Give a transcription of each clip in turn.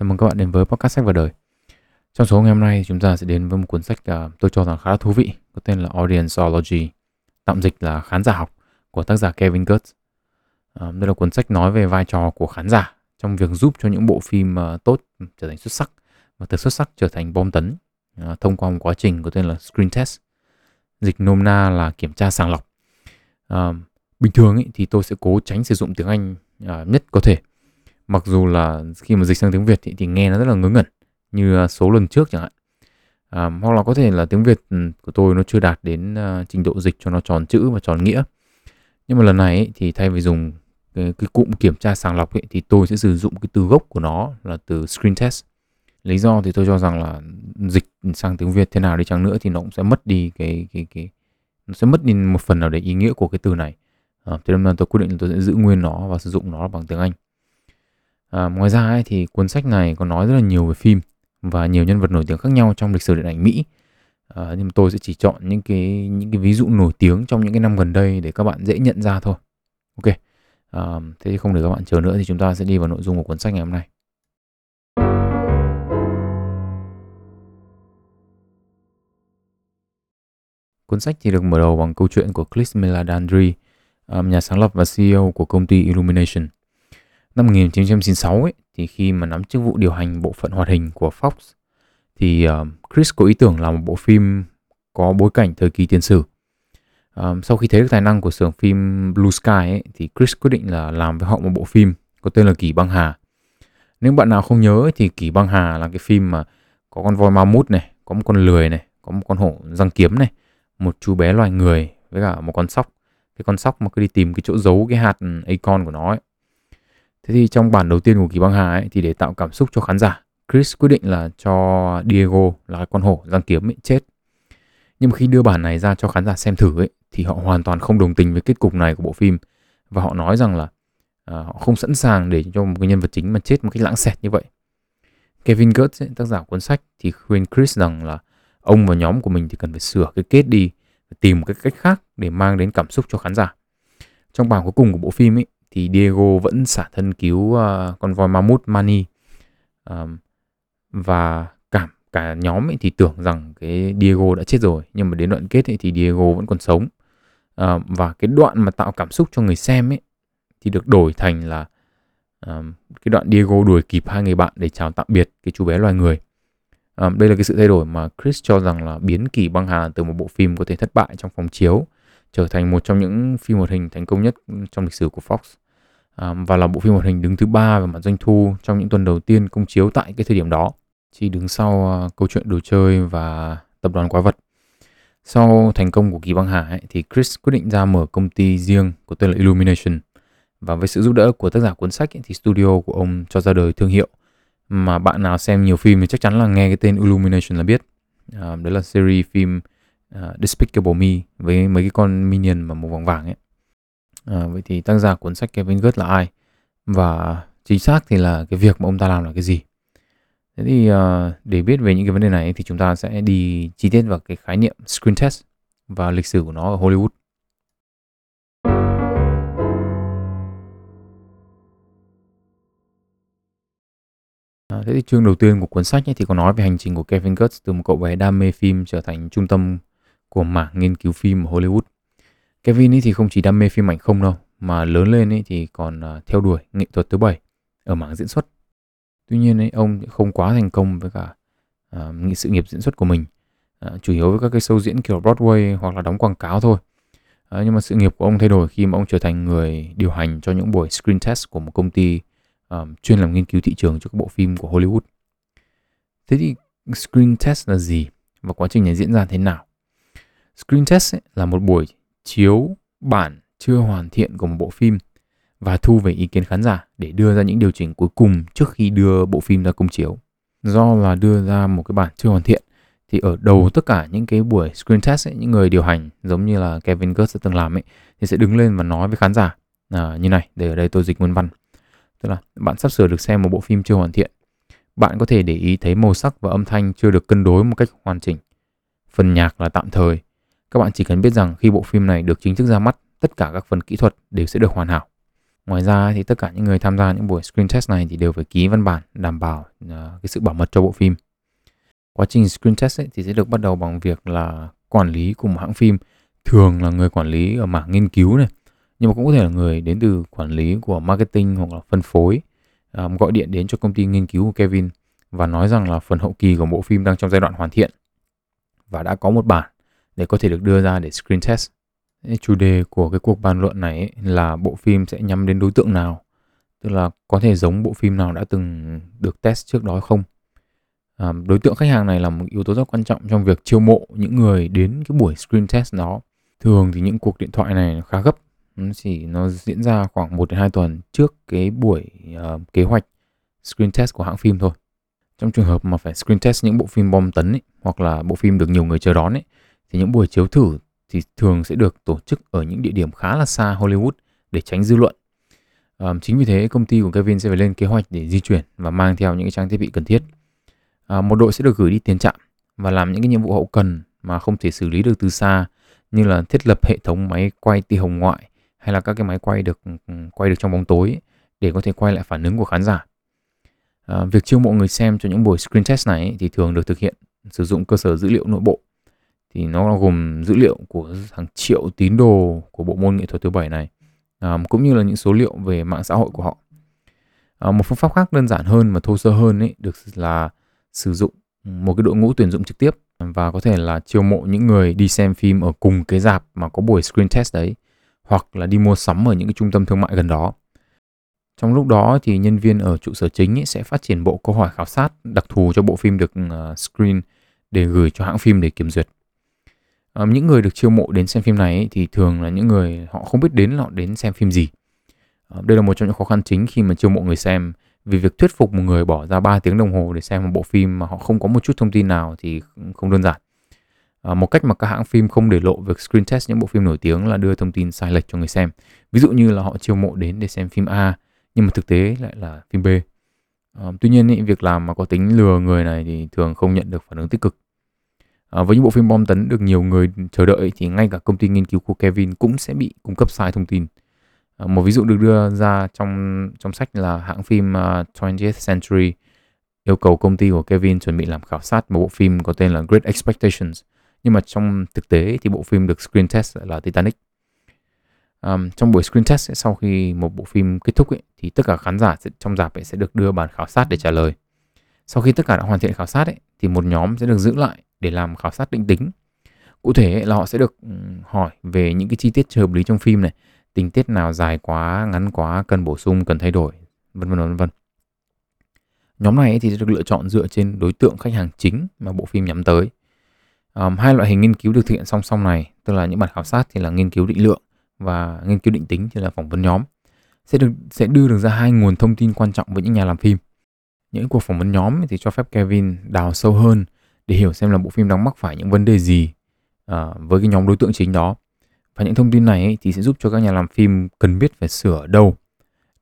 Chào mừng các bạn đến với podcast sách và đời. Trong số ngày hôm nay chúng ta sẽ đến với một cuốn sách uh, tôi cho rằng khá là thú vị có tên là Audienceology, tạm dịch là khán giả học của tác giả Kevin Kurtz. Uh, à, đây là cuốn sách nói về vai trò của khán giả trong việc giúp cho những bộ phim uh, tốt trở thành xuất sắc và từ xuất sắc trở thành bom tấn uh, thông qua một quá trình có tên là screen test. Dịch nôm na là kiểm tra sàng lọc. Uh, bình thường ý, thì tôi sẽ cố tránh sử dụng tiếng Anh uh, nhất có thể mặc dù là khi mà dịch sang tiếng Việt thì, thì nghe nó rất là ngớ ngẩn như à, số lần trước chẳng hạn. À, hoặc là có thể là tiếng Việt ừ, của tôi nó chưa đạt đến uh, trình độ dịch cho nó tròn chữ và tròn nghĩa. Nhưng mà lần này ấy, thì thay vì dùng cái, cái cụm kiểm tra sàng lọc ấy, thì tôi sẽ sử dụng cái từ gốc của nó là từ screen test. Lý do thì tôi cho rằng là dịch sang tiếng Việt thế nào đi chăng nữa thì nó cũng sẽ mất đi cái cái cái nó sẽ mất đi một phần nào đấy ý nghĩa của cái từ này. À, thế nên là tôi quyết định là tôi sẽ giữ nguyên nó và sử dụng nó bằng tiếng Anh. À, ngoài ra ấy, thì cuốn sách này có nói rất là nhiều về phim và nhiều nhân vật nổi tiếng khác nhau trong lịch sử điện ảnh Mỹ. À, nhưng tôi sẽ chỉ chọn những cái những cái ví dụ nổi tiếng trong những cái năm gần đây để các bạn dễ nhận ra thôi. Ok. À, thế thì không để các bạn chờ nữa thì chúng ta sẽ đi vào nội dung của cuốn sách ngày hôm nay. Cuốn sách thì được mở đầu bằng câu chuyện của Chris Meladandri, à, nhà sáng lập và CEO của công ty Illumination – Năm 1996 ấy, thì khi mà nắm chức vụ điều hành bộ phận hoạt hình của Fox thì uh, Chris có ý tưởng làm một bộ phim có bối cảnh thời kỳ tiền sử. Um, sau khi thấy được tài năng của xưởng phim Blue Sky ấy, thì Chris quyết định là làm với họ một bộ phim có tên là Kỳ Băng Hà. Nếu bạn nào không nhớ ấy, thì Kỳ Băng Hà là cái phim mà có con voi ma mút này, có một con lười này, có một con hổ răng kiếm này, một chú bé loài người với cả một con sóc. Cái con sóc mà cứ đi tìm cái chỗ giấu cái hạt ừ, acorn của nó ấy. Thế thì trong bản đầu tiên của Kỳ Băng Hà ấy, thì để tạo cảm xúc cho khán giả, Chris quyết định là cho Diego là con hổ răng kiếm ấy, chết. Nhưng mà khi đưa bản này ra cho khán giả xem thử ấy, thì họ hoàn toàn không đồng tình với kết cục này của bộ phim và họ nói rằng là à, họ không sẵn sàng để cho một cái nhân vật chính mà chết một cách lãng xẹt như vậy. Kevin Gertz, ấy, tác giả cuốn sách, thì khuyên Chris rằng là ông và nhóm của mình thì cần phải sửa cái kết đi, tìm một cái cách khác để mang đến cảm xúc cho khán giả. Trong bản cuối cùng của bộ phim ấy, thì Diego vẫn xả thân cứu uh, con voi mammoth Mani. Um, và cả cả nhóm ấy thì tưởng rằng cái Diego đã chết rồi nhưng mà đến đoạn kết ấy thì Diego vẫn còn sống. Um, và cái đoạn mà tạo cảm xúc cho người xem ấy thì được đổi thành là um, cái đoạn Diego đuổi kịp hai người bạn để chào tạm biệt cái chú bé loài người. Um, đây là cái sự thay đổi mà Chris cho rằng là biến kỳ băng hà từ một bộ phim có thể thất bại trong phòng chiếu trở thành một trong những phim hoạt hình thành công nhất trong lịch sử của Fox à, và là bộ phim hoạt hình đứng thứ ba về mặt doanh thu trong những tuần đầu tiên công chiếu tại cái thời điểm đó. Chỉ đứng sau uh, câu chuyện đồ chơi và tập đoàn quái vật. Sau thành công của kỳ băng hà ấy, thì Chris quyết định ra mở công ty riêng có tên là Illumination. Và với sự giúp đỡ của tác giả cuốn sách ấy, thì studio của ông cho ra đời thương hiệu. Mà bạn nào xem nhiều phim thì chắc chắn là nghe cái tên Illumination là biết. À, là series phim uh, Despicable Me với mấy cái con minion mà màu vàng vàng ấy. À, vậy thì tác giả cuốn sách Kevin Gert là ai? Và chính xác thì là cái việc mà ông ta làm là cái gì? Thế thì uh, để biết về những cái vấn đề này thì chúng ta sẽ đi chi tiết vào cái khái niệm screen test và lịch sử của nó ở Hollywood. À, thế thì chương đầu tiên của cuốn sách ấy thì có nói về hành trình của Kevin Kurtz từ một cậu bé đam mê phim trở thành trung tâm của mảng nghiên cứu phim ở Hollywood. Kevin ấy thì không chỉ đam mê phim ảnh không đâu, mà lớn lên ấy thì còn à, theo đuổi nghệ thuật thứ bảy ở mảng diễn xuất. Tuy nhiên ấy, ông không quá thành công với cả uh, sự nghiệp diễn xuất của mình, uh, chủ yếu với các cái show diễn kiểu Broadway hoặc là đóng quảng cáo thôi. Uh, nhưng mà sự nghiệp của ông thay đổi khi mà ông trở thành người điều hành cho những buổi screen test của một công ty uh, chuyên làm nghiên cứu thị trường cho các bộ phim của Hollywood. Thế thì screen test là gì và quá trình này diễn ra thế nào? Screen test ấy, là một buổi chiếu bản chưa hoàn thiện của một bộ phim và thu về ý kiến khán giả để đưa ra những điều chỉnh cuối cùng trước khi đưa bộ phim ra công chiếu. Do là đưa ra một cái bản chưa hoàn thiện thì ở đầu tất cả những cái buổi screen test ấy, những người điều hành giống như là Kevin Kurtz đã từng làm ấy thì sẽ đứng lên và nói với khán giả à, như này để ở đây tôi dịch nguyên văn tức là bạn sắp sửa được xem một bộ phim chưa hoàn thiện bạn có thể để ý thấy màu sắc và âm thanh chưa được cân đối một cách hoàn chỉnh phần nhạc là tạm thời các bạn chỉ cần biết rằng khi bộ phim này được chính thức ra mắt, tất cả các phần kỹ thuật đều sẽ được hoàn hảo. Ngoài ra thì tất cả những người tham gia những buổi screen test này thì đều phải ký văn bản đảm bảo ờ, cái sự bảo mật cho bộ phim. Quá trình screen test ấy, thì sẽ được bắt đầu bằng việc là quản lý của một hãng phim thường là người quản lý ở mảng nghiên cứu này nhưng mà cũng có thể là người đến từ quản lý của marketing hoặc là phân phối um, gọi điện đến cho công ty nghiên cứu của Kevin và nói rằng là phần hậu kỳ của bộ phim đang trong giai đoạn hoàn thiện và đã có một bản để có thể được đưa ra để screen test. Chủ đề của cái cuộc bàn luận này ấy là bộ phim sẽ nhắm đến đối tượng nào, tức là có thể giống bộ phim nào đã từng được test trước đó không. À, đối tượng khách hàng này là một yếu tố rất quan trọng trong việc chiêu mộ những người đến cái buổi screen test đó. Thường thì những cuộc điện thoại này khá gấp, nó chỉ nó diễn ra khoảng 1 đến 2 tuần trước cái buổi uh, kế hoạch screen test của hãng phim thôi. Trong trường hợp mà phải screen test những bộ phim bom tấn ấy, hoặc là bộ phim được nhiều người chờ đón ấy, thì những buổi chiếu thử thì thường sẽ được tổ chức ở những địa điểm khá là xa Hollywood để tránh dư luận. À, chính vì thế công ty của Kevin sẽ phải lên kế hoạch để di chuyển và mang theo những cái trang thiết bị cần thiết. À, một đội sẽ được gửi đi tiền trạm và làm những cái nhiệm vụ hậu cần mà không thể xử lý được từ xa như là thiết lập hệ thống máy quay tia hồng ngoại hay là các cái máy quay được quay được trong bóng tối để có thể quay lại phản ứng của khán giả. À, việc chiêu mộ người xem cho những buổi screen test này thì thường được thực hiện sử dụng cơ sở dữ liệu nội bộ thì nó gồm dữ liệu của hàng triệu tín đồ của bộ môn nghệ thuật thứ bảy này à, cũng như là những số liệu về mạng xã hội của họ à, một phương pháp khác đơn giản hơn và thô sơ hơn ấy được là sử dụng một cái đội ngũ tuyển dụng trực tiếp và có thể là chiêu mộ những người đi xem phim ở cùng cái dạp mà có buổi screen test đấy hoặc là đi mua sắm ở những cái trung tâm thương mại gần đó trong lúc đó thì nhân viên ở trụ sở chính ấy sẽ phát triển bộ câu hỏi khảo sát đặc thù cho bộ phim được à, screen để gửi cho hãng phim để kiểm duyệt. Ờ, những người được chiêu mộ đến xem phim này ấy, thì thường là những người họ không biết đến họ đến xem phim gì. Ờ, đây là một trong những khó khăn chính khi mà chiêu mộ người xem vì việc thuyết phục một người bỏ ra 3 tiếng đồng hồ để xem một bộ phim mà họ không có một chút thông tin nào thì không đơn giản. À, một cách mà các hãng phim không để lộ việc screen test những bộ phim nổi tiếng là đưa thông tin sai lệch cho người xem. Ví dụ như là họ chiêu mộ đến để xem phim A nhưng mà thực tế lại là phim B. À, tuy nhiên ý, việc làm mà có tính lừa người này thì thường không nhận được phản ứng tích cực. À, với những bộ phim bom tấn được nhiều người chờ đợi thì ngay cả công ty nghiên cứu của Kevin cũng sẽ bị cung cấp sai thông tin. À, một ví dụ được đưa ra trong trong sách là hãng phim ờ, uh, 20th Century yêu cầu công ty của Kevin chuẩn bị làm khảo sát một bộ phim có tên là Great Expectations. Nhưng mà trong thực tế thì bộ phim được screen test là Titanic. Um, trong buổi screen test sau khi một bộ phim kết thúc ấy, thì tất cả khán giả sẽ, trong dạp ấy sẽ được đưa bản khảo sát để trả lời. Sau khi tất cả đã hoàn thiện khảo sát ấy, thì một nhóm sẽ được giữ lại để làm khảo sát định tính. Cụ thể là họ sẽ được ừ, hỏi về những cái chi tiết chưa hợp lý trong phim này, tình tiết nào dài quá, ngắn quá, cần bổ sung, cần thay đổi, vân vân vân vân. Nhóm này thì sẽ được lựa chọn dựa trên đối tượng khách hàng chính mà bộ phim nhắm tới. Um, hai loại hình nghiên cứu được thực hiện song song này, tức là những bản khảo sát thì là nghiên cứu định lượng và nghiên cứu định tính thì là phỏng vấn nhóm sẽ được sẽ đưa được ra hai nguồn thông tin quan trọng với những nhà làm phim. Những cuộc phỏng vấn nhóm thì cho phép Kevin đào sâu hơn để hiểu xem là bộ phim đang mắc phải những vấn đề gì uh, với cái nhóm đối tượng chính đó. Và những thông tin này ấy, thì sẽ giúp cho các nhà làm phim cần biết phải sửa ở đâu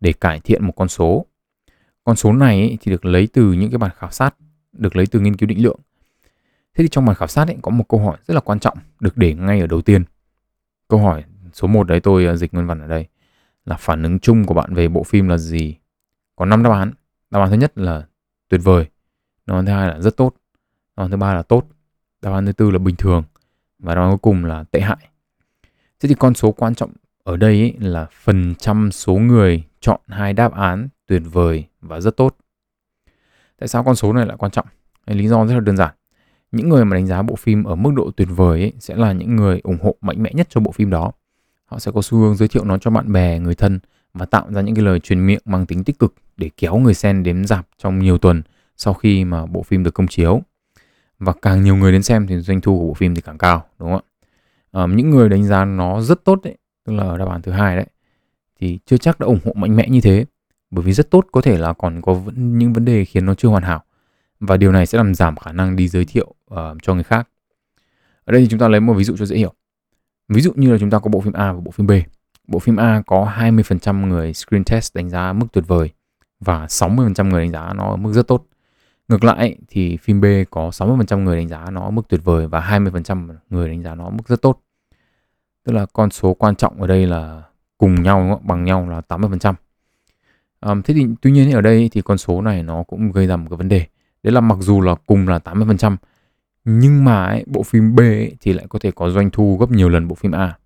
để cải thiện một con số. Con số này ấy, thì được lấy từ những cái bản khảo sát, được lấy từ nghiên cứu định lượng. Thế thì trong bản khảo sát ấy, có một câu hỏi rất là quan trọng được để ngay ở đầu tiên. Câu hỏi số 1 đấy tôi à, dịch nguyên văn ở đây là phản ứng chung của bạn về bộ phim là gì có 5 đáp án đáp án thứ nhất là tuyệt vời đáp án thứ hai là rất tốt đáp án thứ ba là tốt. Đáp án thứ tư là bình thường. Và đáp án cuối cùng là tệ hại. Thế thì con số quan trọng ở đây ấy là phần trăm số người chọn hai đáp án tuyệt vời và rất tốt. Tại sao con số này lại quan trọng? Lý do rất là đơn giản. Những người mà đánh giá bộ phim ở mức độ tuyệt vời ấy sẽ là những người ủng hộ mạnh mẽ nhất cho bộ phim đó. Họ sẽ có xu hướng giới thiệu nó cho bạn bè, người thân và tạo ra những cái lời truyền miệng mang tính tích cực để kéo người xem đến dạp trong nhiều tuần sau khi mà bộ phim được công chiếu và càng nhiều người đến xem thì doanh thu của bộ phim thì càng cao đúng không ạ à, những người đánh giá nó rất tốt đấy tức là đáp án thứ hai đấy thì chưa chắc đã ủng hộ mạnh mẽ như thế bởi vì rất tốt có thể là còn có những vấn đề khiến nó chưa hoàn hảo và điều này sẽ làm giảm khả năng đi giới thiệu uh, cho người khác ở đây thì chúng ta lấy một ví dụ cho dễ hiểu Ví dụ như là chúng ta có bộ phim A và bộ phim B. Bộ phim A có 20% người screen test đánh giá mức tuyệt vời và 60% người đánh giá nó ở mức rất tốt. Ngược lại thì phim B có 60% người đánh giá nó ở mức tuyệt vời và 20% người đánh giá nó ở mức rất tốt. Tức là con số quan trọng ở đây là cùng nhau bằng nhau là 80%. À, thế thì tuy nhiên ở đây thì con số này nó cũng gây ra một cái vấn đề. Đấy là mặc dù là cùng là 80% nhưng mà ấy, bộ phim B ấy, thì lại có thể có doanh thu gấp nhiều lần bộ phim A.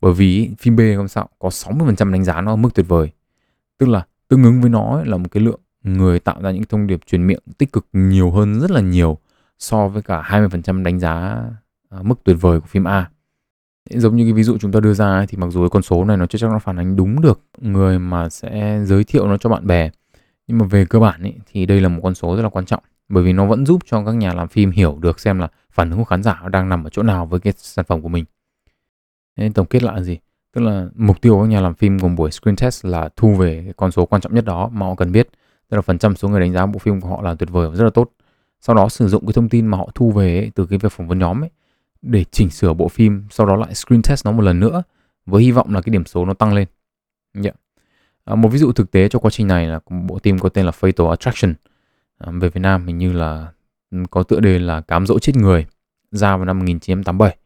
Bởi vì phim B không sao có 60% đánh giá nó ở mức tuyệt vời. Tức là tương ứng với nó ấy, là một cái lượng người tạo ra những thông điệp truyền miệng tích cực nhiều hơn rất là nhiều so với cả 20% đánh giá à, mức tuyệt vời của phim A. Giống như cái ví dụ chúng ta đưa ra thì mặc dù cái con số này nó chưa chắc nó phản ánh đúng được người mà sẽ giới thiệu nó cho bạn bè. Nhưng mà về cơ bản ấy, thì đây là một con số rất là quan trọng bởi vì nó vẫn giúp cho các nhà làm phim hiểu được xem là phản ứng của khán giả đang nằm ở chỗ nào với cái sản phẩm của mình. Nên tổng kết lại là gì? Tức là mục tiêu của các nhà làm phim gồm buổi screen test là thu về cái con số quan trọng nhất đó mà họ cần biết. Tức là phần trăm số người đánh giá bộ phim của họ là tuyệt vời và rất là tốt. Sau đó sử dụng cái thông tin mà họ thu về ấy, từ cái việc phỏng vấn nhóm ấy để chỉnh sửa bộ phim, sau đó lại screen test nó một lần nữa với hy vọng là cái điểm số nó tăng lên. Yeah. À, một ví dụ thực tế cho quá trình này là bộ phim có tên là Fatal Attraction à, về Việt Nam hình như là ừ, có tựa đề là Cám dỗ chết người ra vào năm 1987.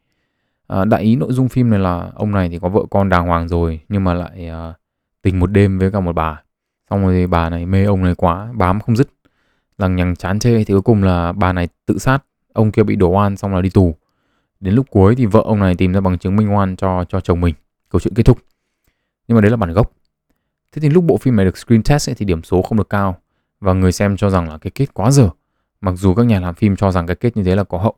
À, đại ý nội dung phim này là ông này thì có vợ con đàng hoàng rồi nhưng mà lại à, tình một đêm với cả một bà. Xong rồi bà này mê ông này quá, bám không dứt. Lằng nhằng chán chê thì cuối cùng là bà này tự sát, ông kia bị đổ oan xong là đi tù. Đến lúc cuối thì vợ ông này tìm ra bằng chứng minh oan cho cho chồng mình. Câu chuyện kết thúc. Nhưng mà đấy là bản gốc. Thế thì lúc bộ phim này được screen test ấy, thì điểm số không được cao và người xem cho rằng là cái kết quá dở. Mặc dù các nhà làm phim cho rằng cái kết như thế là có hậu.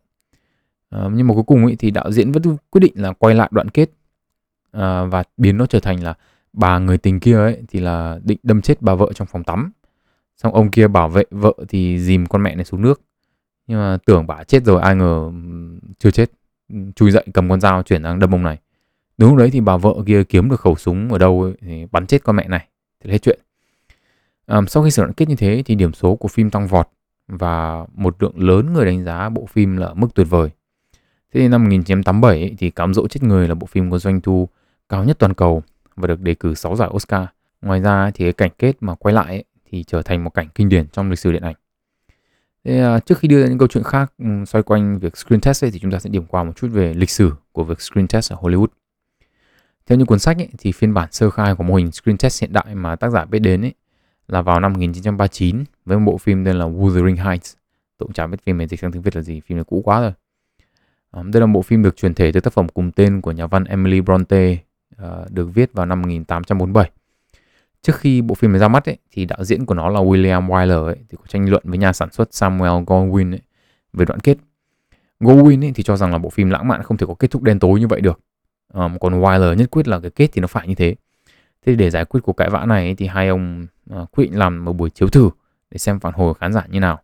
À, nhưng mà cuối cùng ấy, thì đạo diễn vẫn quyết định là quay lại đoạn kết à, và biến nó trở thành là bà người tình kia ấy thì là định đâm chết bà vợ trong phòng tắm. Xong ông kia bảo vệ vợ thì dìm con mẹ này xuống nước. Nhưng mà tưởng bà chết rồi ai ngờ chưa chết. Chui dậy cầm con dao chuyển sang đâm ông này. Đúng lúc đấy thì bà vợ kia kiếm được khẩu súng ở đâu ấy, thì bắn chết con mẹ này. thì hết chuyện. à, sau khi sự đoạn kết như thế thì điểm số của phim tăng vọt và một lượng lớn người đánh giá bộ phim là mức tuyệt vời. Thế thì năm 1987 ấy, thì Cám dỗ chết người là bộ phim có doanh thu cao nhất toàn cầu và được đề cử 6 giải Oscar. Ngoài ra thì cái cảnh kết mà quay lại ấy, thì trở thành một cảnh kinh điển trong lịch sử điện ảnh. Thế, à, trước khi đưa ra những câu chuyện khác um, xoay quanh việc screen test ấy, thì chúng ta sẽ điểm qua một chút về lịch sử của việc screen test ở Hollywood. Theo như cuốn sách ấy, thì phiên bản sơ khai của mô hình screen test hiện đại mà tác giả biết đến ấy, là vào năm 1939 với một bộ phim tên là Wuthering Heights. Tôi cũng chả biết phim này dịch sang tiếng Việt là gì, phim này cũ quá rồi. Um, đây là một bộ phim được truyền thể từ tác phẩm cùng tên của nhà văn Emily Bronte, uh, được viết vào năm 1847. Trước khi bộ phim này ra mắt ấy, thì đạo diễn của nó là William Wyler ấy, thì có tranh luận với nhà sản xuất Samuel Goldwyn ấy, về đoạn kết. Goldwyn ấy, thì cho rằng là bộ phim lãng mạn không thể có kết thúc đen tối như vậy được. Um, còn Wyler nhất quyết là cái kết thì nó phải như thế. Thế để giải quyết cuộc cãi vã này thì hai ông uh, quyết định làm một buổi chiếu thử để xem phản hồi của khán giả như nào.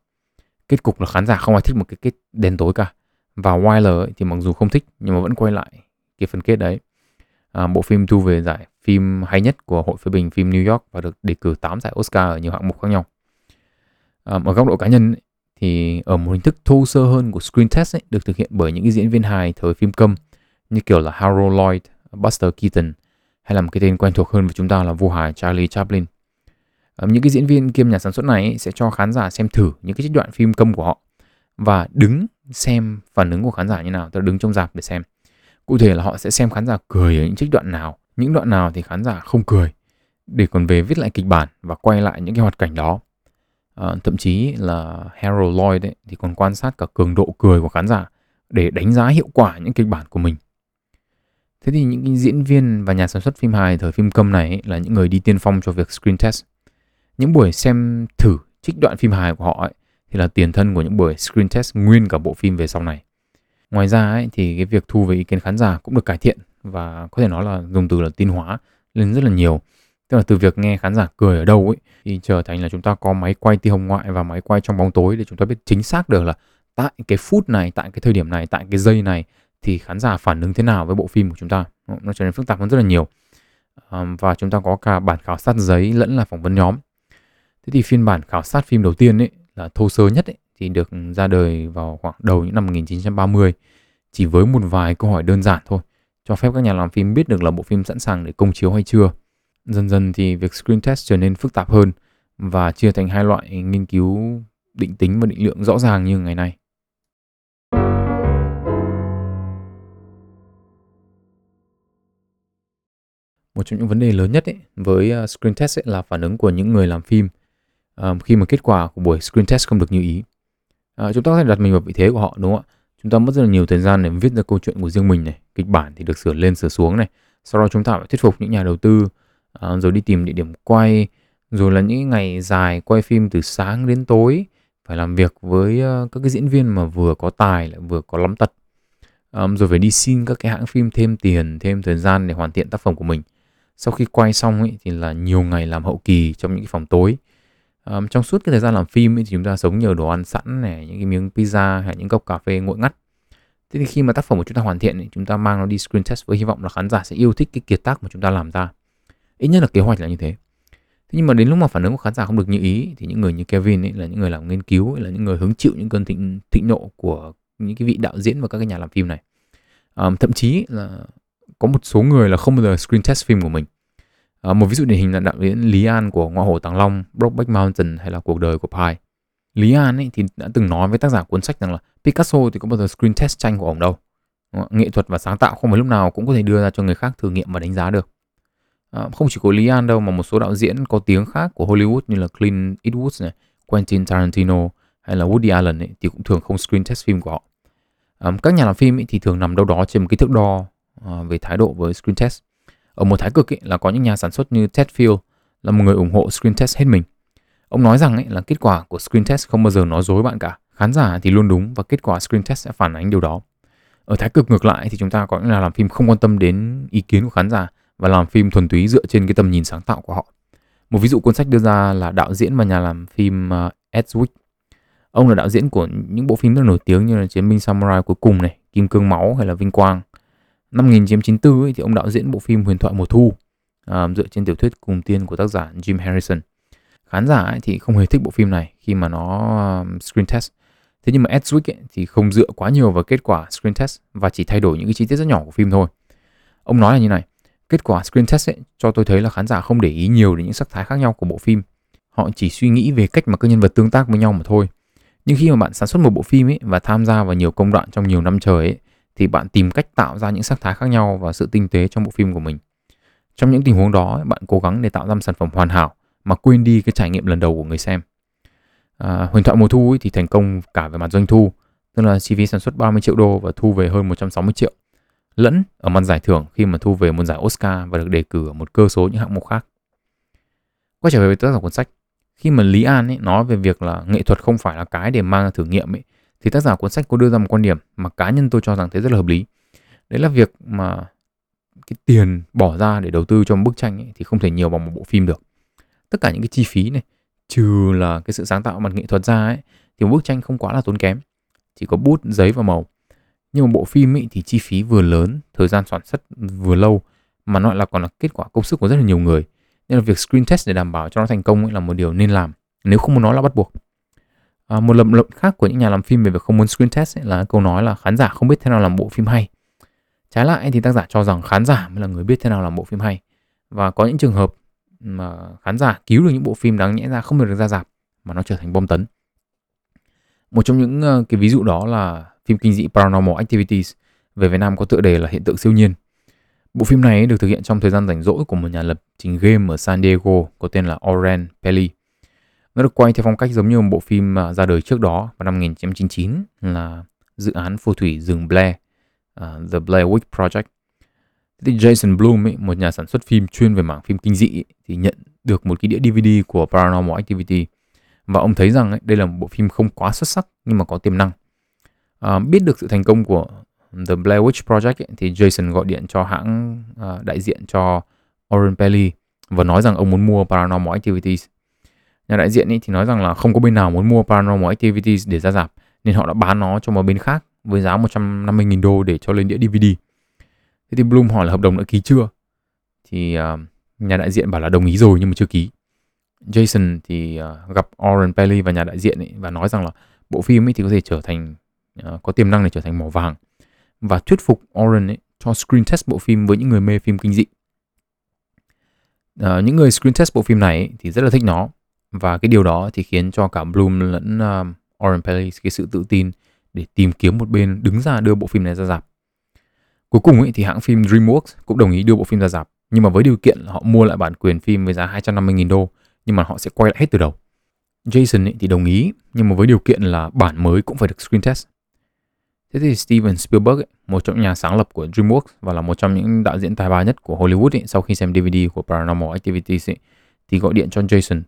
Kết cục là khán giả không ai thích một cái kết đen tối cả. Và Wyler ấy, thì mặc dù không thích nhưng mà vẫn quay lại cái phần kết đấy. À, bộ phim thu về giải phim hay nhất của Hội phê bình phim New York và được đề cử 8 giải Oscar ở nhiều hạng mục khác nhau. À, ở góc độ cá nhân ấy, thì ở một hình thức thô sơ hơn của screen test ấy, được thực hiện bởi những cái diễn viên hài thời phim câm như kiểu là Harold Lloyd, Buster Keaton hay là một cái tên quen thuộc hơn với chúng ta là vua hài Charlie Chaplin. À, những cái diễn viên kiêm nhà sản xuất này sẽ cho khán giả xem thử những cái trích đoạn phim câm của họ và đứng xem phản ứng của khán giả như nào, tức là đứng trong dạp để xem. Cụ thể là họ sẽ xem khán giả cười ở những trích đoạn nào, những đoạn nào thì khán giả không cười để còn về viết lại kịch bản và quay lại những cái hoạt cảnh đó. À, thậm chí là Harold Lloyd ấy, thì còn quan sát cả cường độ cười của khán giả để đánh giá hiệu quả những kịch bản của mình. Thế thì những cái diễn viên và nhà sản xuất phim hài thời phim câm này ấy, là những người đi tiên phong cho việc screen test. Những buổi xem thử trích đoạn phim hài của họ ấy, thì là tiền thân của những buổi screen test nguyên cả bộ phim về sau này. Ngoài ra ấy, thì cái việc thu về ý kiến khán giả cũng được cải thiện và có thể nói là dùng từ là tin hóa lên rất là nhiều. Tức là từ việc nghe khán giả cười ở đâu ấy thì trở thành là chúng ta có máy quay tia hồng ngoại và máy quay trong bóng tối để chúng ta biết chính xác được là tại cái phút này, tại cái thời điểm này, tại cái giây này thì khán giả phản ứng thế nào với bộ phim của chúng ta. Nó trở nên phức tạp hơn rất là nhiều. Và chúng ta có cả bản khảo sát giấy lẫn là phỏng vấn nhóm. Thế thì phiên bản khảo sát phim đầu tiên ấy là thô sơ nhất ấy, thì được ra đời vào khoảng đầu những năm 1930 chỉ với một vài câu hỏi đơn giản thôi cho phép các nhà làm phim biết được là bộ phim sẵn sàng để công chiếu hay chưa. Dần dần thì việc screen test trở nên phức tạp hơn và chia thành hai loại nghiên cứu định tính và định lượng rõ ràng như ngày nay. Một trong những vấn đề lớn nhất ấy, với ờ, screen test ấy, là phản ứng của những người làm phim. Um, khi mà kết quả của buổi screen test không được như ý à, chúng ta có thể đặt mình vào vị thế của họ đúng không ạ? Chúng ta mất rất là nhiều thời gian để viết ra câu chuyện của riêng mình này, kịch bản thì được sửa lên sửa xuống này. Sau đó chúng ta phải thuyết phục những nhà đầu tư, à, rồi đi tìm địa điểm quay, rồi là những ngày dài quay phim từ sáng đến tối, phải làm việc với uh, các cái diễn viên mà vừa có tài lại vừa có lắm tật um, rồi phải đi xin các cái hãng phim thêm tiền thêm thời gian để hoàn thiện tác phẩm của mình sau khi quay xong ấy, thì là nhiều ngày làm hậu kỳ trong những cái phòng tối um, trong suốt cái thời gian làm phim ấy, thì chúng ta sống nhờ đồ ăn sẵn này những cái miếng pizza hay những cốc cà phê nguội ngắt. Thế thì khi mà tác phẩm của chúng ta hoàn thiện ấy, chúng ta mang nó đi screen test với hy vọng là khán giả sẽ yêu thích cái kiệt tác mà chúng ta làm ra. Ít nhất là kế hoạch là như thế. Thế nhưng mà đến lúc mà phản ứng của khán giả không được như ý thì những người như Kevin ấy là những người làm nghiên cứu ấy, là những người hứng chịu những cơn thịnh thịnh nộ của những cái vị đạo diễn và các cái nhà làm phim này. Um, thậm chí là có một số người là không bao giờ screen test phim của mình. À, một ví dụ điển hình là đạo diễn Lý An của Ngoại Hổ Tàng Long, Brokeback Mountain hay là cuộc đời của Pi Lý An ấy thì đã từng nói với tác giả cuốn sách rằng là Picasso thì có bao giờ screen test tranh của ông đâu nghệ thuật và sáng tạo không phải lúc nào cũng có thể đưa ra cho người khác thử nghiệm và đánh giá được à, không chỉ có Lý An đâu mà một số đạo diễn có tiếng khác của Hollywood như là Clint Eastwood này, Quentin Tarantino hay là Woody Allen ấy, thì cũng thường không screen test phim của họ. À, các nhà làm phim ấy, thì thường nằm đâu đó trên một cái thước đo à, về thái độ với screen test. Ở một thái cực ấy, là có những nhà sản xuất như Ted Field là một người ủng hộ screen test hết mình. Ông nói rằng ấy, là kết quả của screen test không bao giờ nói dối bạn cả. Khán giả thì luôn đúng và kết quả screen test sẽ phản ánh điều đó. Ở thái cực ngược lại thì chúng ta có những nhà làm phim không quan tâm đến ý kiến của khán giả và làm phim thuần túy dựa trên cái tầm nhìn sáng tạo của họ. Một ví dụ cuốn sách đưa ra là đạo diễn và nhà làm phim à, Ed Wood Ông là đạo diễn của những bộ phim rất nổi tiếng như là Chiến binh Samurai cuối cùng này, Kim cương máu hay là Vinh quang. Năm 1994 ấy, thì ông đạo diễn bộ phim Huyền thoại mùa thu à, dựa trên tiểu thuyết cùng tiên của tác giả Jim Harrison. Khán giả ấy thì không hề thích bộ phim này khi mà nó um, screen test. Thế nhưng mà Ed Zwick ấy, thì không dựa quá nhiều vào kết quả screen test và chỉ thay đổi những cái chi tiết rất nhỏ của phim thôi. Ông nói là như này, kết quả screen test ấy, cho tôi thấy là khán giả không để ý nhiều đến những sắc thái khác nhau của bộ phim. Họ chỉ suy nghĩ về cách mà các nhân vật tương tác với nhau mà thôi nhưng khi mà bạn sản xuất một bộ phim ấy và tham gia vào nhiều công đoạn trong nhiều năm trời ấy thì bạn tìm cách tạo ra những sắc thái khác nhau và sự tinh tế trong bộ phim của mình. Trong những tình huống đó bạn cố gắng để tạo ra một sản phẩm hoàn hảo mà quên đi cái trải nghiệm lần đầu của người xem. À, huyền thoại mùa thu ấy thì thành công cả về mặt doanh thu tức là chi phí sản xuất 30 triệu đô và thu về hơn 160 triệu. Lẫn ở mặt giải thưởng khi mà thu về một giải Oscar và được đề cử ở một cơ số những hạng mục khác. Quay trở về với tác giả cuốn sách khi mà Lý An ấy nói về việc là nghệ thuật không phải là cái để mang thử nghiệm ấy thì tác giả cuốn sách có đưa ra một quan điểm mà cá nhân tôi cho rằng thế rất là hợp lý. Đấy là việc mà cái tiền bỏ ra để đầu tư cho một bức tranh ấy, thì không thể nhiều bằng một bộ phim được. Tất cả những cái chi phí này trừ là cái sự sáng tạo mặt nghệ thuật ra ấy thì một bức tranh không quá là tốn kém. Chỉ có bút giấy và màu. Nhưng mà bộ phim ấy thì chi phí vừa lớn thời gian sản xuất vừa lâu mà nó là còn là kết quả công sức của rất là nhiều người. Nên là việc screen test để đảm bảo cho nó thành công là một điều nên làm nếu không muốn nói là bắt buộc à, một lập luận khác của những nhà làm phim về việc không muốn screen test ấy là câu nói là khán giả không biết thế nào làm bộ phim hay. Trái lại thì tác giả cho rằng khán giả mới là người biết thế nào làm bộ phim hay. Và có những trường hợp mà khán giả cứu được những bộ phim đáng nhẽ ra không được ra dạp mà nó trở thành bom tấn. Một trong những ờ, cái ví dụ đó là phim kinh dị Paranormal Activities về Việt Nam có tựa đề là hiện tượng siêu nhiên. Bộ phim này được thực hiện trong thời gian rảnh rỗi của một nhà lập trình game ở San Diego có tên là Oren Peli. Nó được quay theo phong cách giống như một bộ phim à, ra đời trước đó vào năm 1999 là dự án phù thủy rừng Blair, uh, The Blair Witch Project. Thì Jason Blum, ấy, một nhà sản xuất phim chuyên về mảng phim kinh dị, ấy, thì nhận được một cái đĩa DVD của Paranormal Activity và ông thấy rằng ấy, đây là một bộ phim không quá xuất sắc nhưng mà có tiềm năng. À, biết được sự thành công của The Blair Witch Project ấy, thì Jason gọi điện cho hãng uh, đại diện cho Oren Peli và nói rằng ông muốn mua Paranormal Activities. Nhà đại diện ấy thì nói rằng là không có bên nào muốn mua Paranormal Activities để ra rạp nên họ đã bán nó cho một bên khác với giá 150.000 đô để cho lên đĩa DVD. Thế thì Bloom hỏi là hợp đồng đã ký chưa? Thì uh, nhà đại diện bảo là đồng ý rồi nhưng mà chưa ký. Jason thì uh, gặp Oren Peli và nhà đại diện ấy và nói rằng là bộ phim ấy thì có thể trở thành uh, có tiềm năng để trở thành mỏ vàng và thuyết phục Oren ấy, cho screen test bộ phim với những người mê phim kinh dị. Uh, những người screen test bộ phim này ấy, thì rất là thích nó và cái điều đó thì khiến cho cả Bloom lẫn uh, Oren Peli cái sự tự tin để tìm kiếm một bên đứng ra đưa bộ phim này ra rạp. Cuối cùng ấy, thì hãng phim DreamWorks cũng đồng ý đưa bộ phim ra rạp Nhưng mà với điều kiện là họ mua lại bản quyền phim với giá 250.000 đô nhưng mà họ sẽ quay lại hết từ đầu. Jason ấy thì đồng ý nhưng mà với điều kiện là bản mới cũng phải được screen test. Thế thì Steven Spielberg, ấy, một trong nhà sáng lập của DreamWorks và là một trong những đạo diễn tài ba nhất của Hollywood ấy, sau khi xem DVD của Paranormal Activities ấy, thì gọi điện cho Jason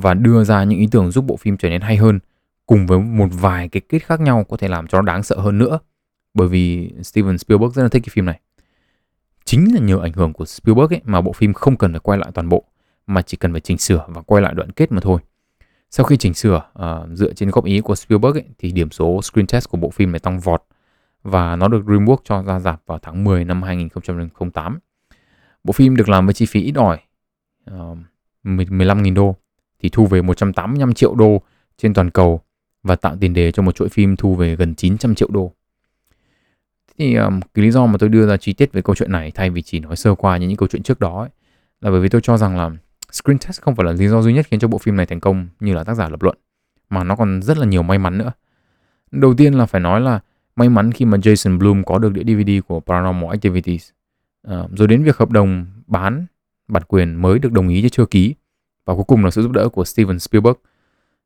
và đưa ra những ý tưởng giúp bộ phim trở nên hay hơn cùng với một vài cái kết khác nhau có thể làm cho nó đáng sợ hơn nữa bởi vì Steven Spielberg rất là thích cái phim này. Chính là nhờ ảnh hưởng của Spielberg ấy mà bộ phim không cần phải quay lại toàn bộ mà chỉ cần phải chỉnh sửa và quay lại đoạn kết mà thôi. Sau khi chỉnh sửa uh, dựa trên góp ý của Spielberg ấy, thì điểm số screen test của bộ phim này tăng vọt và nó được DreamWorks cho ra rạp vào tháng 10 năm 2008. Bộ phim được làm với chi phí ít ỏi, ờ, uh, 15.000 đô, thì thu về 185 triệu đô trên toàn cầu và tạo tiền đề cho một chuỗi phim thu về gần 900 triệu đô. Thế thì um, cái lý do mà tôi đưa ra chi tiết về câu chuyện này thay vì chỉ nói sơ qua những, những câu chuyện trước đó ấy, là bởi vì tôi cho rằng là screen test không phải là lý do duy nhất khiến cho bộ phim này thành công như là tác giả lập luận mà nó còn rất là nhiều may mắn nữa. Đầu tiên là phải nói là may mắn khi mà Jason Blum có được đĩa DVD của Paranormal Activities. À, rồi đến việc hợp đồng bán bản quyền mới được đồng ý chứ chưa ký và cuối cùng là sự giúp đỡ của Steven Spielberg.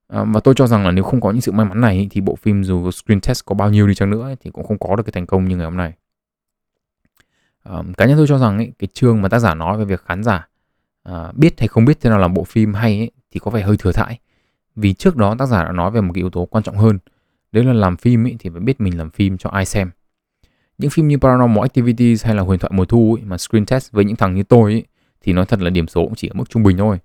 À, và tôi cho rằng là nếu không có những sự may mắn này thì bộ phim dù screen test có bao nhiêu đi chăng nữa thì cũng không có được cái thành công như ngày hôm nay. À, cá nhân tôi cho rằng ấy, cái chương mà tác giả nói về việc khán giả à, biết hay không biết thế nào là bộ phim hay ấy, thì có vẻ hơi thừa thãi vì trước đó tác giả đã nói về một cái yếu tố quan trọng hơn đấy là làm phim ấy, thì phải biết mình làm phim cho ai xem những phim như Paranormal Activities hay là Huyền thoại mùa thu ấy, mà screen test với những thằng như tôi ấy, thì nói thật là điểm số cũng chỉ ở mức trung bình thôi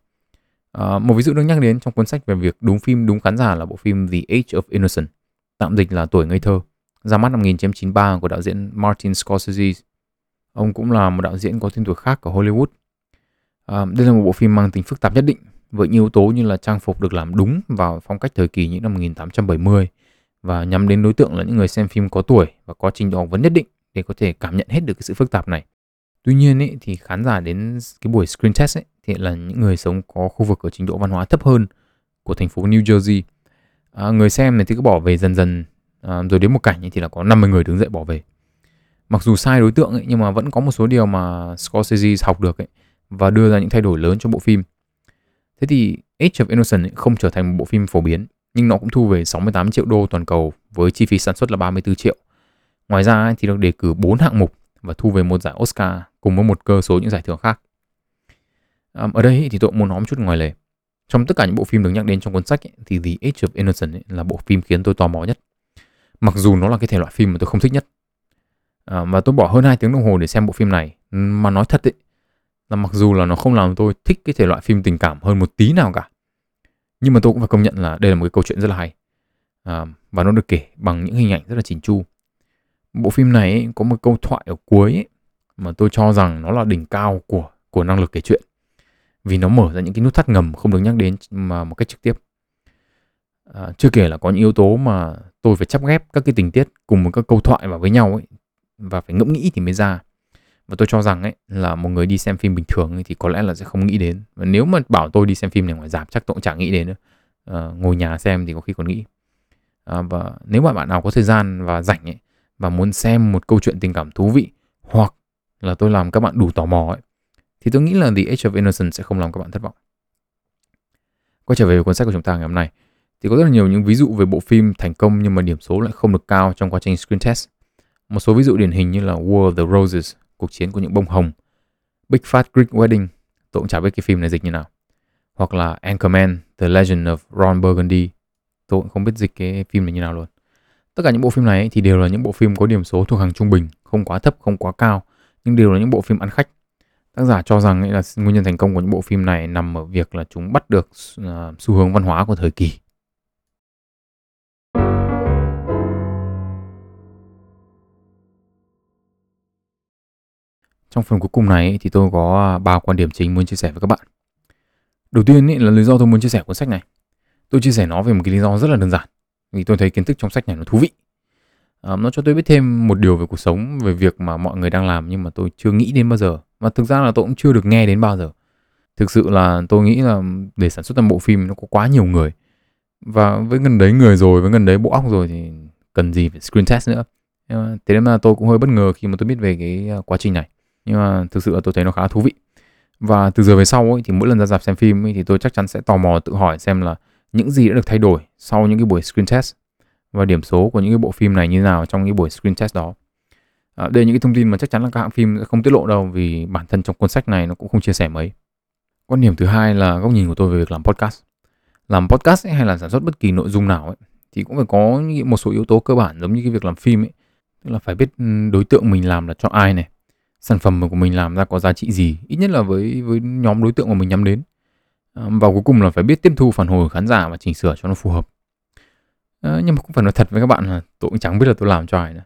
à, một ví dụ được nhắc đến trong cuốn sách về việc đúng phim đúng khán giả là bộ phim The Age of Innocence tạm dịch là tuổi ngây thơ ra mắt năm 1993 của đạo diễn Martin Scorsese ông cũng là một đạo diễn có tên tuổi khác ở Hollywood À, đây là một bộ phim mang tính phức tạp nhất định với những yếu tố như là trang phục được làm đúng vào phong cách thời kỳ những năm 1870 và nhắm đến đối tượng là những người xem phim có tuổi và có trình độ học vấn nhất định để có thể cảm nhận hết được cái sự phức tạp này. Tuy nhiên ấy, thì khán giả đến cái buổi screen test ấy, thì là những người sống có khu vực ở trình độ văn hóa thấp hơn của thành phố New Jersey. À, người xem này thì cứ bỏ về dần dần à, rồi đến một cảnh ấy thì là có 50 người đứng dậy bỏ về. Mặc dù sai đối tượng ấy, nhưng mà vẫn có một số điều mà Scorsese học được ấy và đưa ra những thay đổi lớn cho bộ phim. Thế thì Age of Innocence không trở thành một bộ phim phổ biến, nhưng nó cũng thu về 68 triệu đô toàn cầu với chi phí sản xuất là 34 triệu. Ngoài ra thì được đề cử 4 hạng mục và thu về một giải Oscar cùng với một cơ số những giải thưởng khác. ở đây thì tôi cũng muốn nói một chút ngoài lề. Trong tất cả những bộ phim được nhắc đến trong cuốn sách thì The Age of Innocence là bộ phim khiến tôi tò mò nhất. Mặc dù nó là cái thể loại phim mà tôi không thích nhất. À, và tôi bỏ hơn 2 tiếng đồng hồ để xem bộ phim này. Mà nói thật ấy, là mặc dù là nó không làm tôi thích cái thể loại phim tình cảm hơn một tí nào cả nhưng mà tôi cũng phải công nhận là đây là một cái câu chuyện rất là hay à, và nó được kể bằng những hình ảnh rất là chỉnh chu bộ phim này ấy, có một câu thoại ở cuối ấy, mà tôi cho rằng nó là đỉnh cao của của năng lực kể chuyện. Vì nó mở ra những cái nút thắt ngầm không được nhắc đến mà một cách trực tiếp. À, chưa kể là có những yếu tố mà tôi phải chắp ghép các cái tình tiết cùng với các câu thoại vào với nhau ấy và phải ngẫm nghĩ thì mới ra. Và tôi cho rằng ấy là một người đi xem phim bình thường ấy, thì có lẽ là sẽ không nghĩ đến. Và nếu mà bảo tôi đi xem phim này ngoài rạp chắc tôi cũng chẳng nghĩ đến nữa. À, ngồi nhà xem thì có khi còn nghĩ. À, và nếu mà bạn nào có thời gian và rảnh ấy và muốn xem một câu chuyện tình cảm thú vị hoặc là tôi làm các bạn đủ tò mò ấy, thì tôi nghĩ là The Age of Innocence sẽ không làm các bạn thất vọng. Quay trở về cuốn sách của chúng ta ngày hôm nay, thì có rất là nhiều những ví dụ về bộ phim thành công nhưng mà điểm số lại không được cao trong quá trình screen test. Một số ví dụ điển hình như là War of the Roses, cuộc chiến của những bông hồng, Big Fat Greek Wedding, tôi cũng chả biết cái phim này dịch như nào. Hoặc là Anchorman, The Legend of Ron Burgundy, tôi cũng không biết dịch cái phim này như nào luôn. Tất cả những bộ phim này thì đều là những bộ phim có điểm số thuộc hàng trung bình, không quá thấp, không quá cao nhưng đều là những bộ phim ăn khách tác giả cho rằng là nguyên nhân thành công của những bộ phim này nằm ở việc là chúng bắt được ờ, xu hướng văn hóa của thời kỳ Trong phần cuối cùng này thì tôi có à, ba quan điểm chính muốn chia sẻ với các bạn. Đầu tiên là lý do tôi muốn chia sẻ cuốn sách này. Tôi chia sẻ nó về một cái lý do rất là đơn giản. Vì tôi thấy kiến thức trong sách này nó thú vị um, nó cho tôi biết thêm một điều về cuộc sống, về việc mà mọi người đang làm nhưng mà tôi chưa nghĩ đến bao giờ. Và thực ra là tôi cũng chưa được nghe đến bao giờ. Thực sự là tôi nghĩ là để sản xuất một bộ phim nó có quá nhiều người. Và với gần đấy người rồi, với gần đấy bộ óc rồi thì cần gì phải screen test nữa. Thế nên là tôi cũng hơi bất ngờ khi mà tôi biết về cái à, quá trình này nhưng mà thực sự là tôi thấy nó khá thú vị và từ giờ về sau ấy, thì mỗi lần ra dạp xem phim ấy, thì tôi chắc chắn sẽ tò mò tự hỏi xem là những gì đã được thay đổi sau những cái buổi screen test và điểm số của những cái bộ phim này như thế nào trong những buổi screen test đó. À, đây là những cái thông tin mà chắc chắn là các hãng phim sẽ không tiết lộ đâu vì bản thân trong cuốn sách này nó cũng không chia sẻ mấy. Quan điểm thứ hai là góc nhìn của tôi về việc làm podcast. Làm podcast ấy, hay là sản xuất bất kỳ nội dung nào ấy, thì cũng phải có một số yếu tố cơ bản giống như cái việc làm phim ấy. Tức là phải biết ừ, đối tượng mình làm là cho ai này, sản phẩm của mình làm ra có giá trị gì, ít nhất là với với nhóm đối tượng mà mình nhắm đến. À, và cuối cùng là phải biết tiếp thu phản hồi của khán giả và chỉnh sửa cho nó phù hợp. Ờ, nhưng mà cũng phải nói thật với các bạn là tôi cũng chẳng biết là tôi làm cho ai nữa.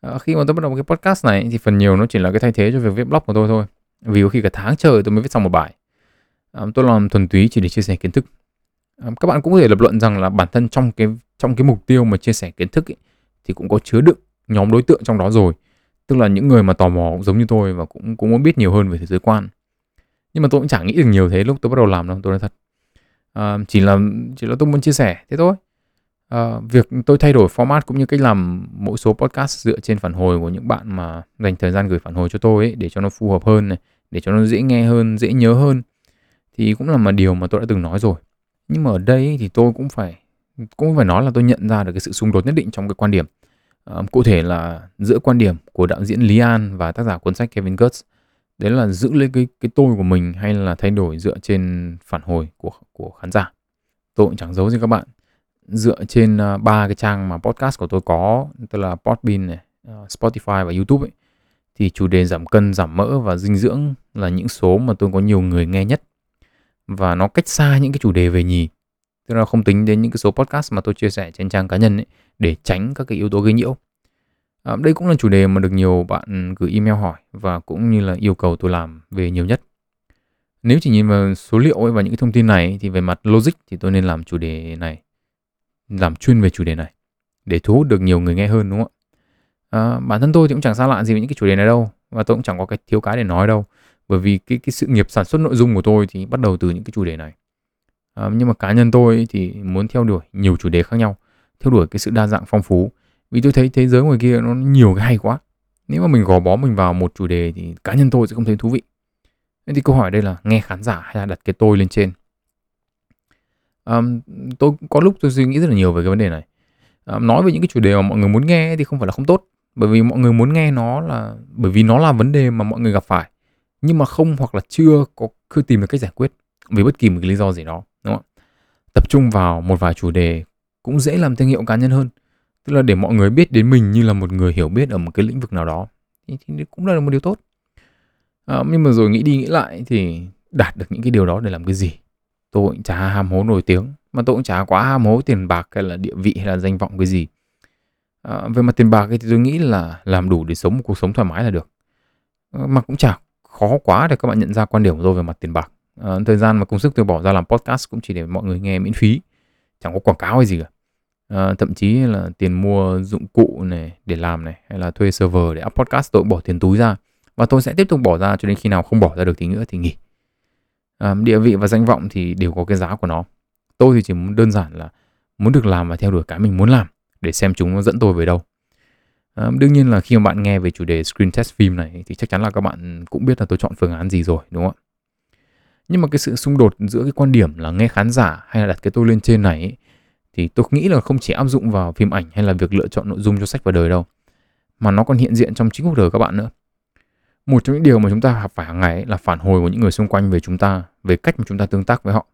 À, khi mà tôi bắt đầu cái podcast này thì phần nhiều nó chỉ là cái thay thế cho việc viết blog của tôi thôi. Vì có khi cả tháng trời tôi mới viết xong một bài. À, tôi làm thuần túy chỉ để chia sẻ kiến thức. À, các bạn cũng có thể lập luận rằng là bản thân trong cái trong cái mục tiêu mà chia sẻ kiến thức ấy, thì cũng có chứa đựng nhóm đối tượng trong đó rồi tức là những người mà tò mò cũng giống như tôi và cũng cũng muốn biết nhiều hơn về thế giới quan nhưng mà tôi cũng chẳng nghĩ được nhiều thế lúc tôi bắt đầu làm đâu tôi nói thật à, chỉ là chỉ là tôi muốn chia sẻ thế thôi Ờ, việc tôi thay đổi format cũng như cách làm mỗi số podcast dựa trên phản hồi của những bạn mà dành thời gian gửi phản hồi cho tôi ấy, để cho nó phù hợp hơn này để cho nó dễ nghe hơn dễ nhớ hơn thì cũng là một điều mà tôi đã từng nói rồi. Nhưng mà ở đây thì tôi cũng phải cũng phải nói là tôi nhận ra được cái sự xung đột nhất định trong cái quan điểm uh, cụ thể là giữa quan điểm của đạo diễn Lý An và tác giả cuốn sách Kevin Kurtz. Đấy là giữ lấy cái cái tôi của mình hay là thay đổi dựa trên phản hồi của của khán giả. Tôi cũng chẳng giấu gì các bạn dựa trên ờ, ba cái trang mà podcast của tôi có tức là Podbean này ờ, Spotify và YouTube ấy. Thì chủ đề giảm cân giảm mỡ và dinh dưỡng là những số mà tôi có nhiều người nghe nhất. Và nó cách xa những cái chủ đề về nhì. Tức là không tính đến những cái số podcast mà tôi chia sẻ trên trang cá nhân ấy, để tránh các cái yếu tố gây nhiễu. À, đây cũng là chủ đề mà được nhiều bạn gửi email hỏi và cũng như là yêu cầu tôi làm về nhiều nhất. Nếu chỉ nhìn vào số liệu ấy và những cái thông tin này thì về mặt logic thì tôi nên làm chủ đề này làm chuyên về chủ đề này để thu hút được nhiều người nghe hơn đúng không ạ? À, bản thân tôi thì cũng chẳng xa lạ gì với những cái chủ đề này đâu và tôi cũng chẳng có cái thiếu cái để nói đâu. Bởi vì cái cái sự nghiệp sản xuất nội dung của tôi thì bắt đầu từ những cái chủ đề này. À, nhưng mà cá nhân tôi thì muốn theo đuổi nhiều chủ đề khác nhau theo đuổi cái sự đa dạng phong phú. Vì tôi thấy thế giới ngoài kia nó nhiều cái hay quá. Nếu mà mình gò bó mình vào một chủ đề thì cá nhân tôi sẽ không thấy thú vị. Nên thì câu hỏi đây là nghe khán giả hay là đặt cái tôi lên trên? Um, tôi có lúc tôi suy nghĩ rất là nhiều về cái vấn đề này. Um, nói về những cái chủ đề mà mọi người muốn nghe thì không phải là không tốt. Bởi vì mọi người muốn nghe nó là bởi vì nó là vấn đề mà mọi người gặp phải. Nhưng mà không hoặc là chưa có chưa tìm được cách giải quyết vì bất kỳ một cái lý do gì đó đúng không tập trung vào một vài chủ đề cũng dễ làm thương hiệu cá nhân hơn. Tức là để mọi người biết đến mình như là một người hiểu biết ở một cái lĩnh vực nào đó thì, thì cũng là một điều tốt. À, nhưng mà rồi nghĩ đi nghĩ lại thì đạt được những cái điều đó để làm cái gì? Tôi cũng chả ham hố nổi tiếng mà tôi cũng chả quá ham hố tiền bạc hay là địa vị hay là danh vọng cái gì. À, về mặt tiền bạc thì tôi nghĩ là làm đủ để sống một cuộc sống thoải mái là được. À, mà cũng chả khó quá để các bạn nhận ra quan điểm của tôi về mặt tiền bạc. À, thời gian và công sức tôi bỏ ra làm podcast cũng chỉ để mọi người nghe miễn phí chẳng có quảng cáo hay gì cả. À, thậm chí là tiền mua dụng cụ này để làm này hay là thuê server để up podcast tôi cũng bỏ tiền túi ra. Và tôi sẽ tiếp tục bỏ ra cho đến khi nào không bỏ ra được thì nữa thì nghỉ địa vị và danh vọng thì đều có cái giá của nó. Tôi thì chỉ muốn đơn giản là muốn được làm và theo đuổi cái mình muốn làm để xem chúng nó dẫn tôi về đâu. À, đương nhiên là khi mà bạn nghe về chủ đề screen test phim này thì chắc chắn là các bạn cũng biết là tôi chọn phương án gì rồi đúng không ạ? Nhưng mà cái sự xung đột giữa cái quan điểm là nghe khán giả hay là đặt cái tôi lên trên này ấy, thì tôi nghĩ là không chỉ áp dụng vào phim ảnh hay là việc lựa chọn nội dung cho sách và đời đâu mà nó còn hiện diện trong chính cuộc đời các bạn nữa một trong những điều mà chúng ta học phải hàng ngày ấy là phản hồi của những người xung quanh về chúng ta về cách mà chúng ta tương tác với họ.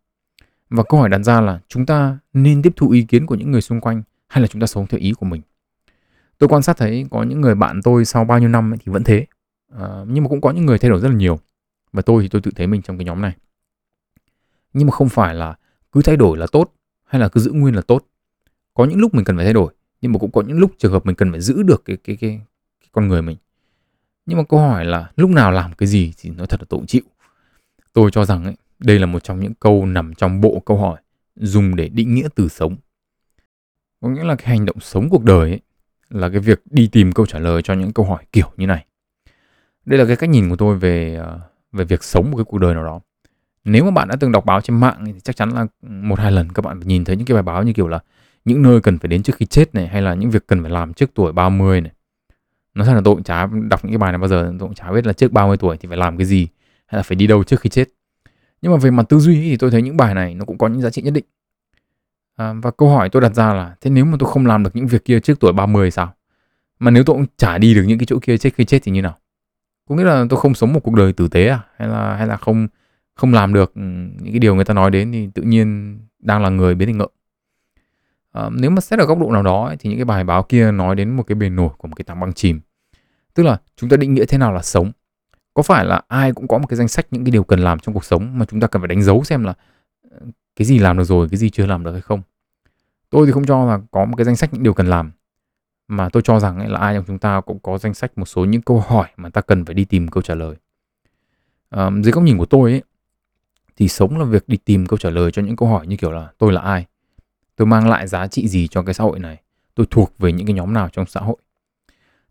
Và câu hỏi đặt ra là chúng ta nên tiếp thu ý kiến của những người xung quanh hay là chúng ta sống theo ý của mình? Tôi quan sát thấy có những người bạn tôi sau bao nhiêu năm ấy thì vẫn thế. À, nhưng mà cũng có những người thay đổi rất là nhiều. Và tôi thì tôi tự thấy mình trong cái nhóm này. Nhưng mà không phải là cứ thay đổi là tốt hay là cứ giữ nguyên là tốt. Có những lúc mình cần phải thay đổi nhưng mà cũng có những lúc trường hợp mình cần phải giữ được cái cái cái, cái con người mình nhưng mà câu hỏi là lúc nào làm cái gì thì nói thật là tôi cũng chịu. Tôi cho rằng ấy, đây là một trong những câu nằm trong bộ câu hỏi dùng để định nghĩa từ sống. Có nghĩa là cái hành động sống cuộc đời ấy, là cái việc đi tìm câu trả lời cho những câu hỏi kiểu như này. Đây là cái cách nhìn của tôi về ờ, về việc sống một cái cuộc đời nào đó. Nếu mà bạn đã từng đọc báo trên mạng thì chắc chắn là một hai lần các bạn nhìn thấy những cái bài báo như kiểu là những nơi cần phải đến trước khi chết này hay là những việc cần phải làm trước tuổi 30 này. Nói thật là tôi cũng chả đọc những cái bài này bao giờ, tôi cũng chả biết là trước 30 tuổi thì phải làm cái gì hay là phải đi đâu trước khi chết. Nhưng mà về mặt tư duy thì tôi thấy những bài này nó cũng có những giá trị nhất định. À, và câu hỏi tôi đặt ra là thế nếu mà tôi không làm được những việc kia trước tuổi 30 sao? Mà nếu tôi cũng chả đi được những cái chỗ kia trước khi chết thì như nào? Có nghĩa là tôi không sống một cuộc đời tử tế à? Hay là hay là không không làm được ừ, những cái điều người ta nói đến thì tự nhiên đang là người biến thành ngợm Ờ, nếu mà xét ở góc độ nào đó ấy, thì những cái bài báo kia nói đến một cái bề nổi của một cái tảng băng chìm. Tức là chúng ta định nghĩa thế nào là sống? Có phải là ai cũng có một cái danh sách những cái điều cần làm trong cuộc sống mà chúng ta cần phải đánh dấu xem là ờ, cái gì làm được rồi cái gì chưa làm được hay không? Tôi thì không cho là có một cái danh sách những điều cần làm mà tôi cho rằng ấy là ai trong chúng ta cũng có danh sách một số những câu hỏi mà ta cần phải đi tìm câu trả lời. À, dưới góc nhìn của tôi ấy, thì sống là việc đi tìm câu trả lời cho những câu hỏi như kiểu là tôi là ai? Tôi mang lại giá trị gì cho cái xã hội này? Tôi thuộc về những cái nhóm nào trong xã hội?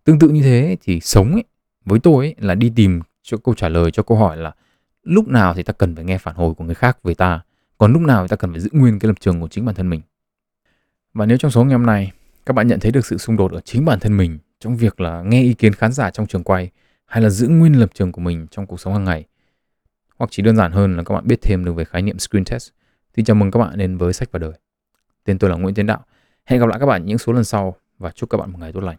Tương tự như thế thì sống ấy, với tôi ấy, là đi tìm cho câu trả lời cho câu hỏi là lúc nào thì ta cần phải nghe phản hồi của người khác về ta? Còn lúc nào thì ta cần phải giữ nguyên cái lập trường của chính bản thân mình? Và nếu trong số ngày hôm nay các bạn nhận thấy được sự xung đột ở chính bản thân mình trong việc là nghe ý kiến khán giả trong trường quay hay là giữ nguyên lập trường của mình trong cuộc sống hàng ngày hoặc chỉ đơn giản hơn là các bạn biết thêm được về khái niệm screen test thì chào mừng các bạn đến với sách và đời tên tôi là Nguyễn Tiến Đạo. Hẹn gặp lại các bạn những số lần sau và chúc các bạn một ngày tốt lành.